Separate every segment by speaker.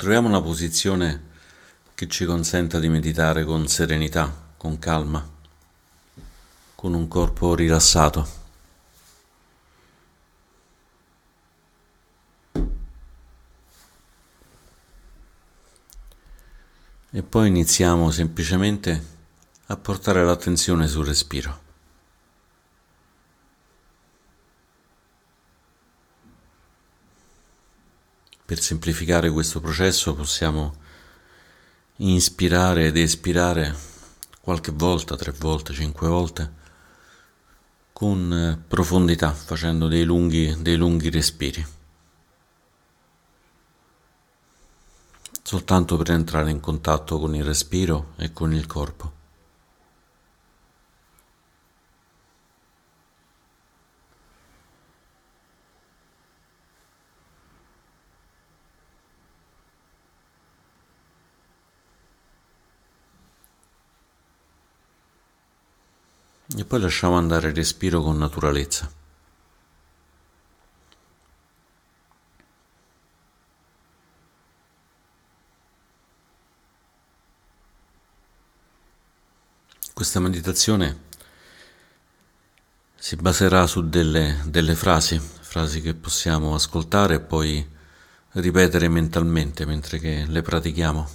Speaker 1: Troviamo una posizione che ci consenta di meditare con serenità, con calma, con un corpo rilassato. E poi iniziamo semplicemente a portare l'attenzione sul respiro. Per semplificare questo processo possiamo inspirare ed espirare qualche volta, tre volte, cinque volte, con eh, profondità, facendo dei lunghi, dei lunghi respiri. Soltanto per entrare in contatto con il respiro e con il corpo. E poi lasciamo andare il respiro con naturalezza. Questa meditazione si baserà su delle, delle, frasi, frasi che possiamo ascoltare e poi ripetere mentalmente mentre le pratichiamo,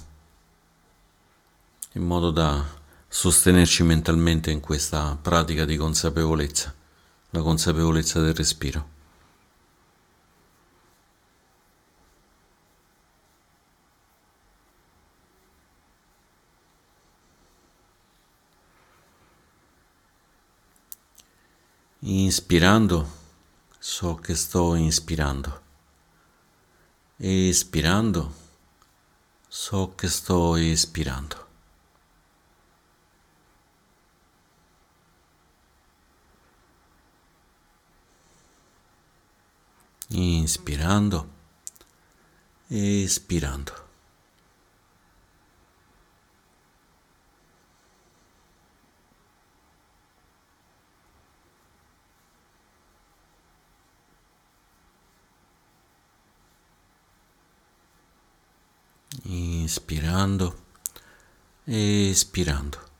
Speaker 1: in modo da sostenerci mentalmente in questa pratica di consapevolezza, la consapevolezza del respiro. Inspirando so che sto inspirando. Espirando so che sto espirando. Inspirando espirando. Inspirando espirando.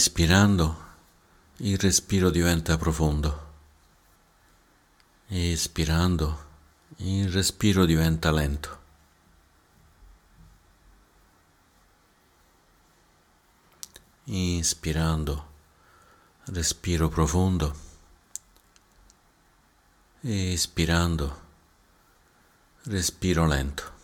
Speaker 1: Inspirando il respiro diventa profondo. Espirando il respiro diventa lento. Inspirando respiro profondo. Espirando respiro lento.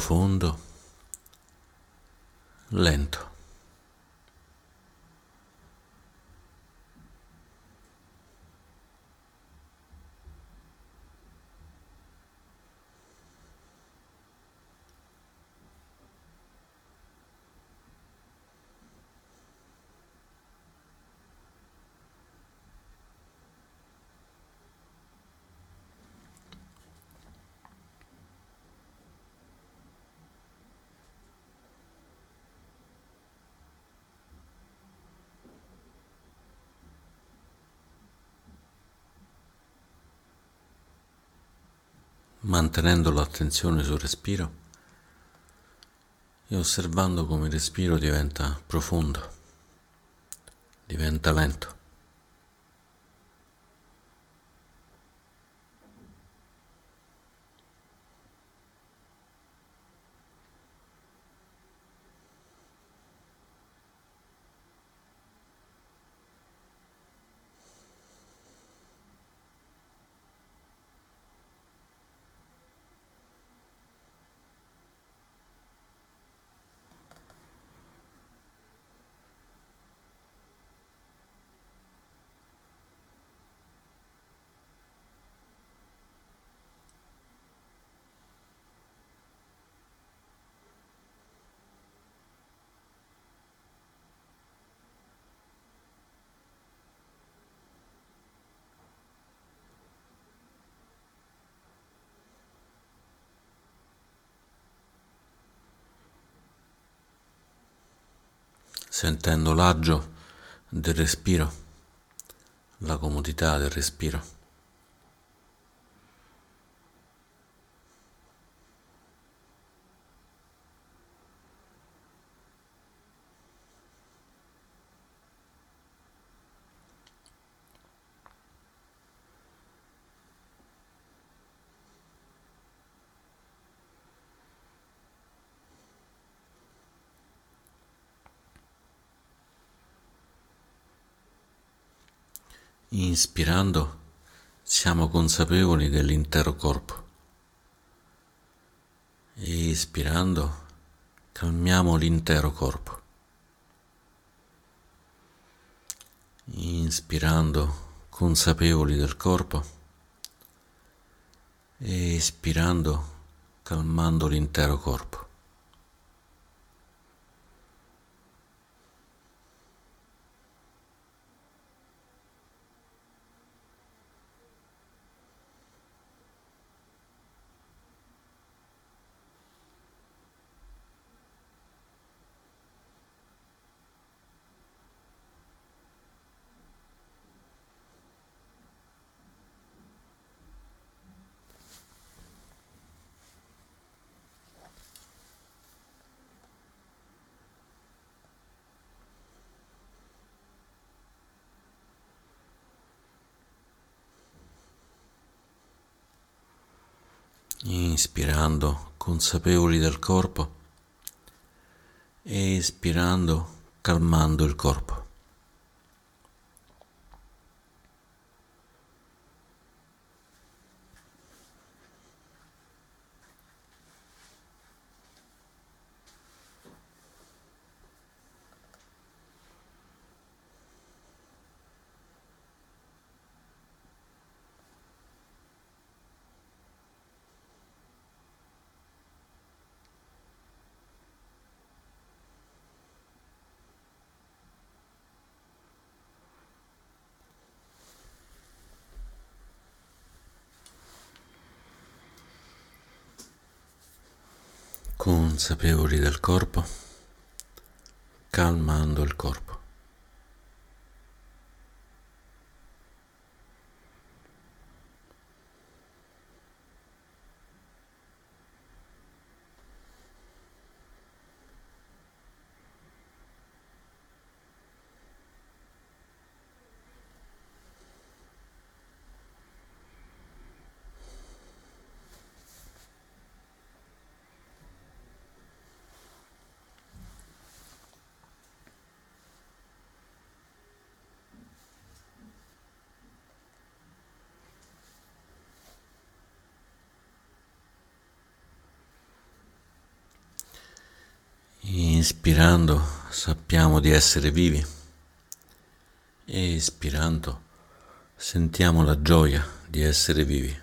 Speaker 1: Profondo, lento. Mantenendo l'attenzione sul respiro e osservando come il respiro diventa profondo, diventa lento. Sentendo l'agio del respiro, la comodità del respiro. Inspirando siamo consapevoli dell'intero corpo espirando calmiamo l'intero corpo. Inspirando consapevoli del corpo espirando calmando l'intero corpo. Inspirando consapevoli del corpo espirando calmando il corpo. Consapevoli del corpo, calmando il corpo. Inspirando sappiamo di essere vivi e espirando sentiamo la gioia di essere vivi.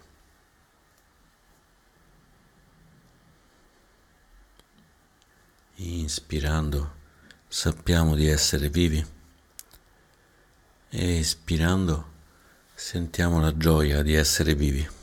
Speaker 1: Inspirando sappiamo di essere vivi e espirando sentiamo la gioia di essere vivi.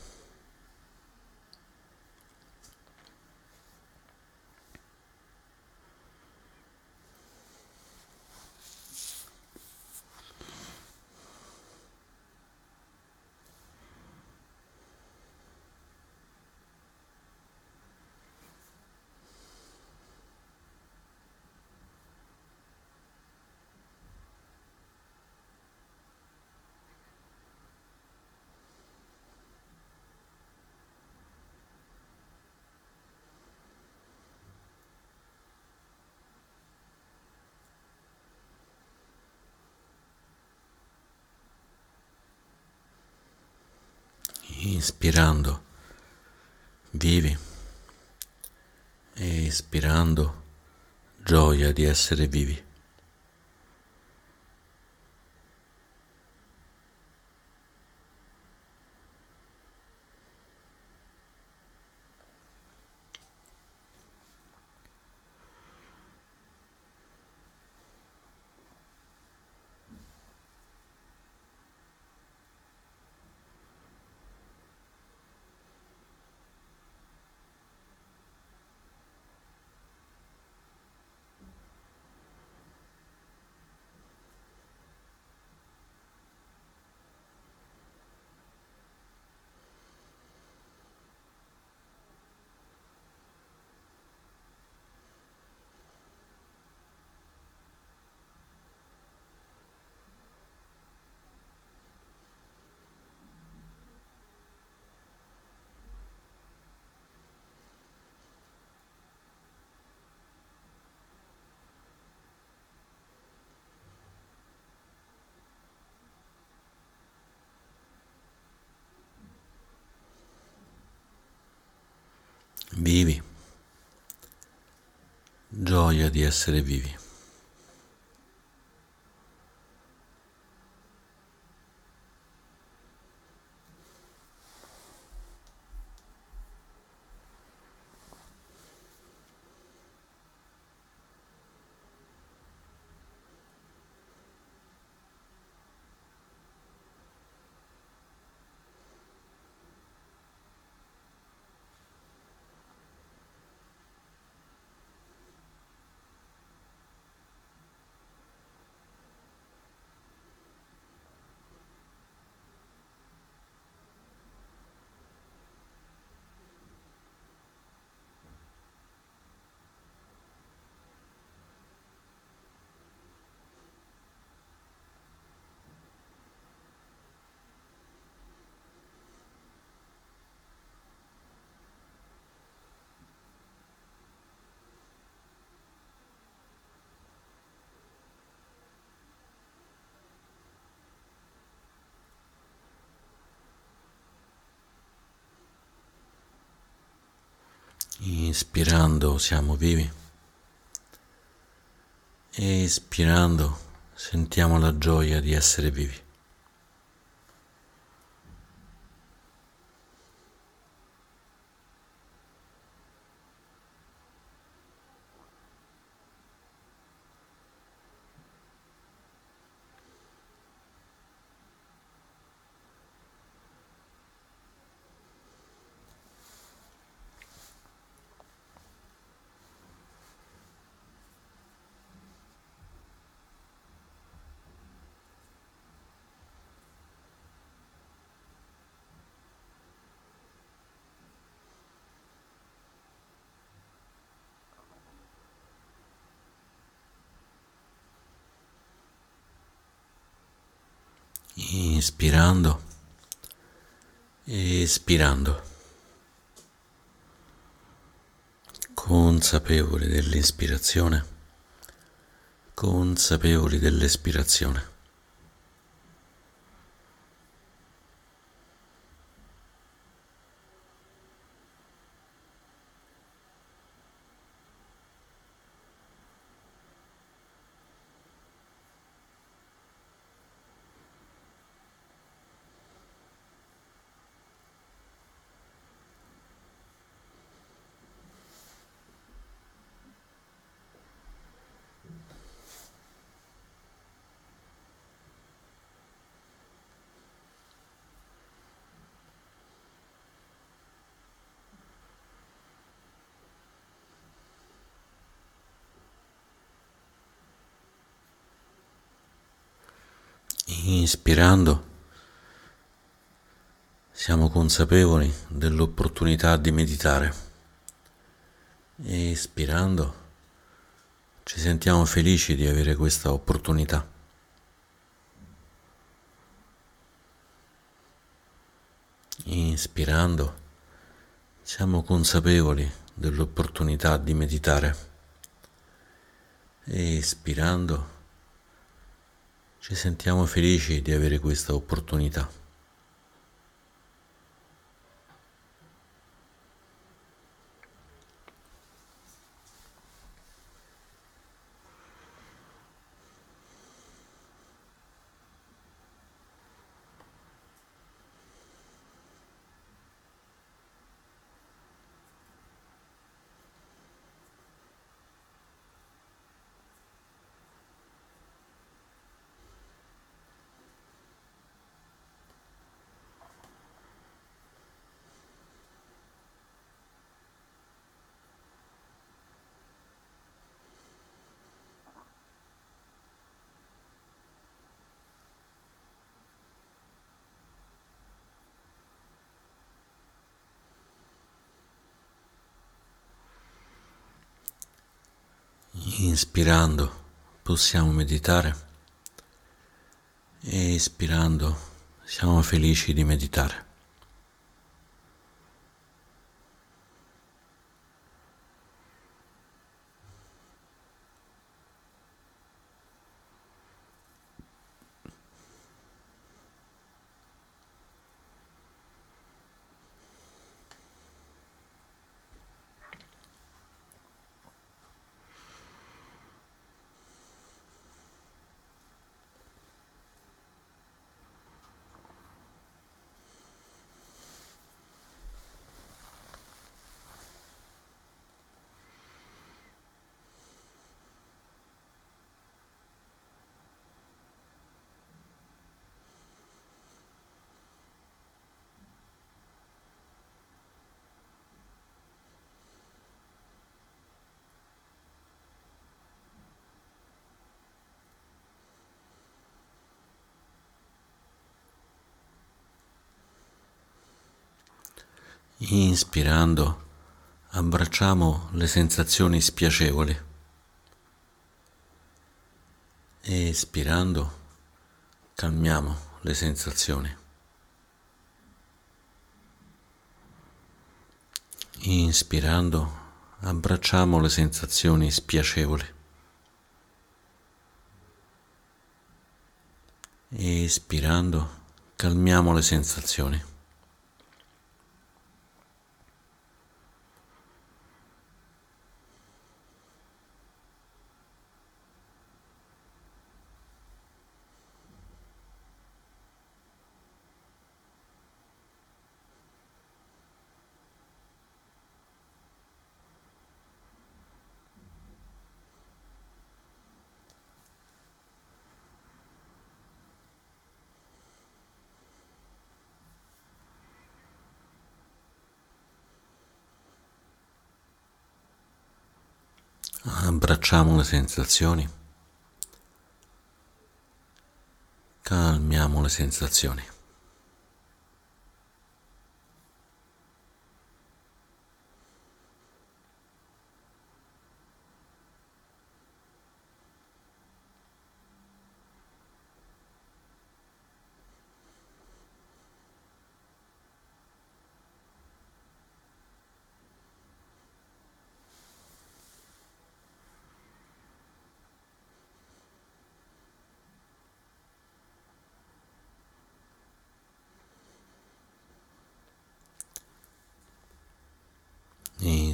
Speaker 1: Inspirando vivi. E espirando gioia di essere vivi. Vivi, gioia di essere vivi. Inspirando siamo vivi. Espirando sentiamo la gioia di essere vivi. Inspirando. Espirando, consapevoli dell'ispirazione, consapevoli dell'espirazione. Inspirando siamo consapevoli dell'opportunità di meditare. Espirando ci sentiamo felici di avere questa opportunità. Inspirando siamo consapevoli dell'opportunità di meditare. Espirando ci sentiamo felici di avere questa opportunità. Inspirando possiamo meditare e espirando siamo felici di meditare. Inspirando abbracciamo le sensazioni spiacevoli. Espirando calmiamo le sensazioni. Inspirando abbracciamo le sensazioni spiacevoli. Espirando calmiamo le sensazioni. Abbracciamo le sensazioni. Calmiamo le sensazioni.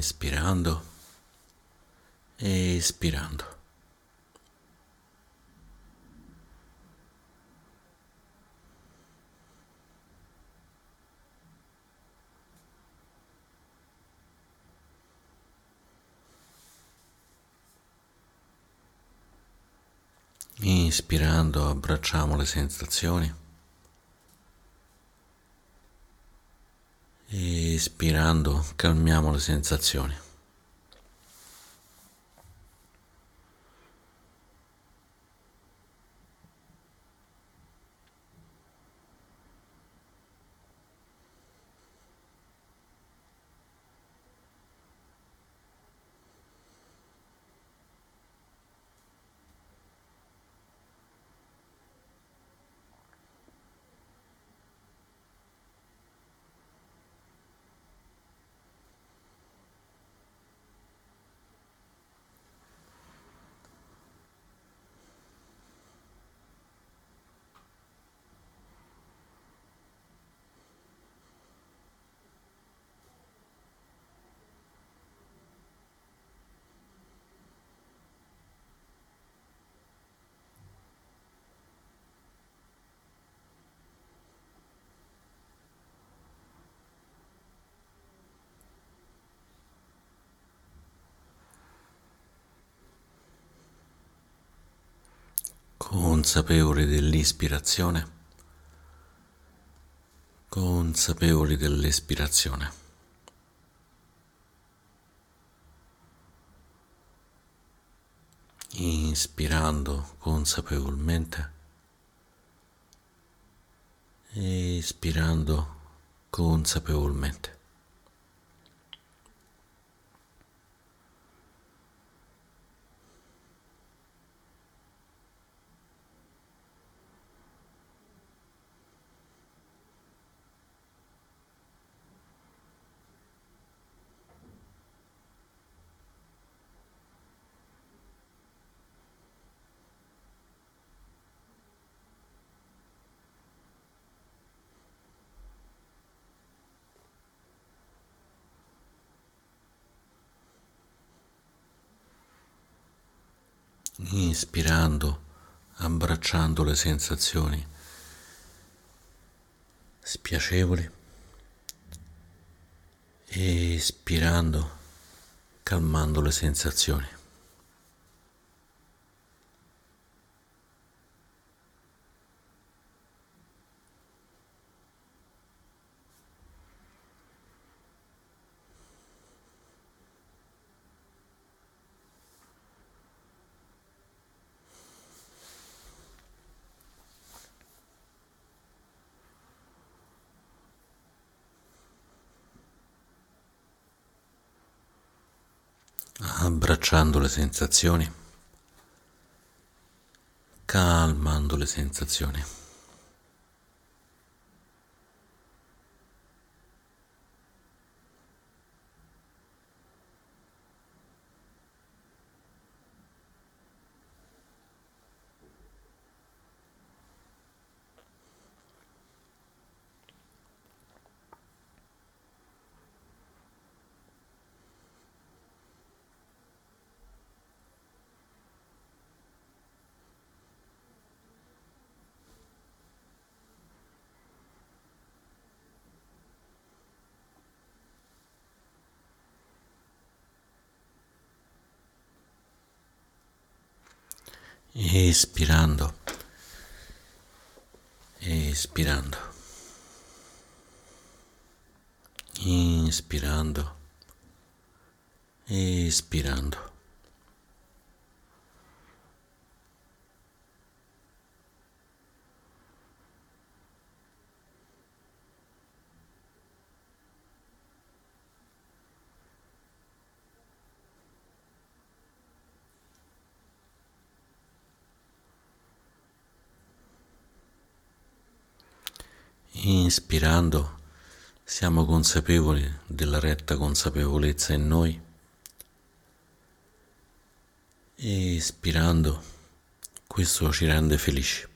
Speaker 1: inspirando e espirando. Inspirando abbracciamo le sensazioni. Espirando calmiamo le sensazioni. Consapevoli dell'ispirazione, consapevoli dell'espirazione. Inspirando consapevolmente, espirando consapevolmente. Inspirando, abbracciando le sensazioni spiacevoli espirando, calmando le sensazioni. Abbracciando le sensazioni, calmando le sensazioni. Espirando, espirando, inspirando, espirando. Inspirando siamo consapevoli della retta consapevolezza in noi. E espirando questo ci rende felici.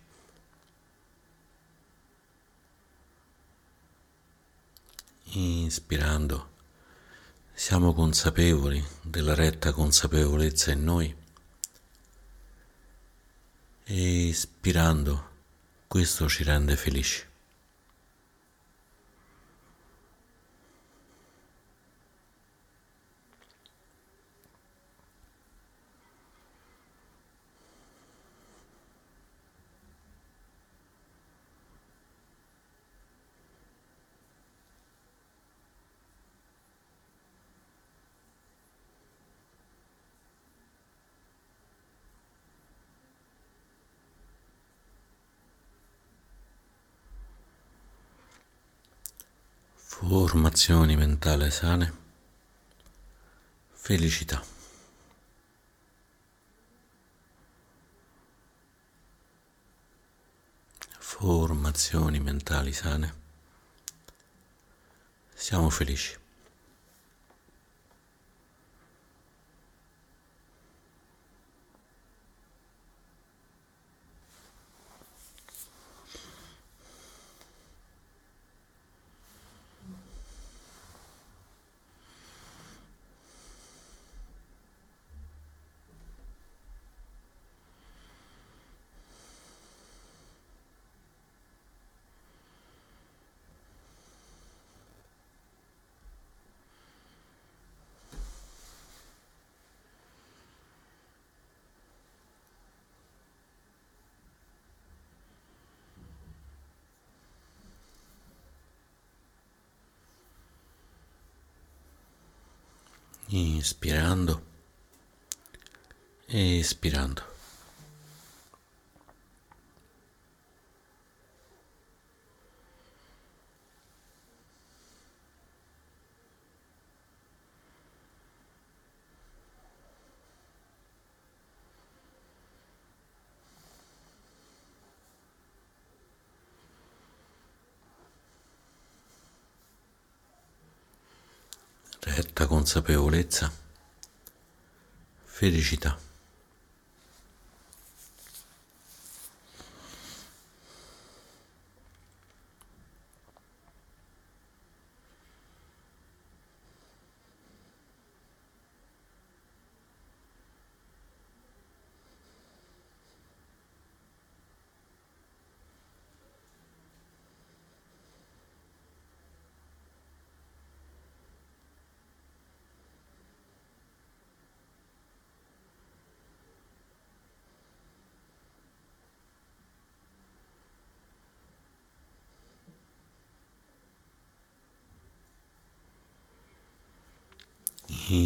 Speaker 1: Inspirando siamo consapevoli della retta consapevolezza in noi. E espirando questo ci rende felici. Formazioni mentali sane, felicità. Formazioni mentali sane, siamo felici. Inspirando espirando. Retta consapevolezza, felicità.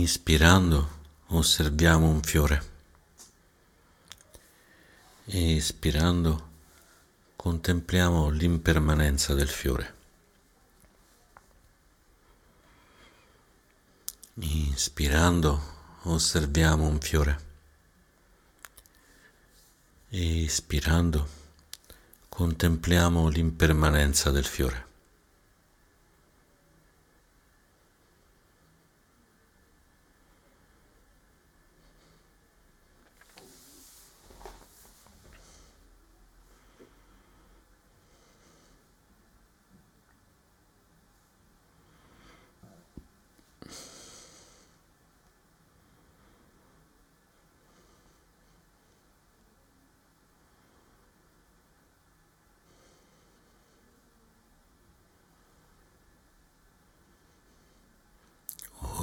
Speaker 1: Inspirando osserviamo un fiore. Espirando contempliamo l'impermanenza del fiore. Inspirando osserviamo un fiore e ispirando contempliamo l'impermanenza del fiore.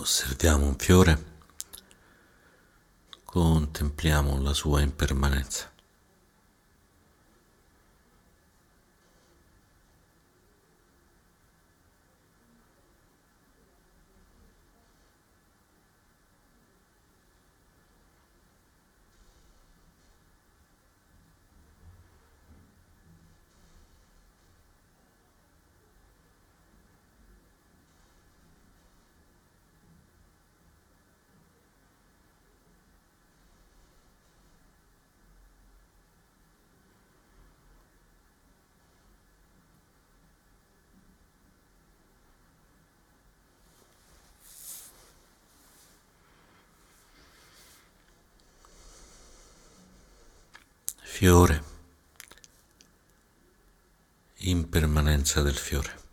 Speaker 1: osserviamo un fiore, contempliamo la sua impermanenza. Fiore, impermanenza del fiore.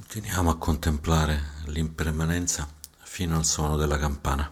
Speaker 1: Continuiamo a contemplare l'impermanenza fino al suono della campana.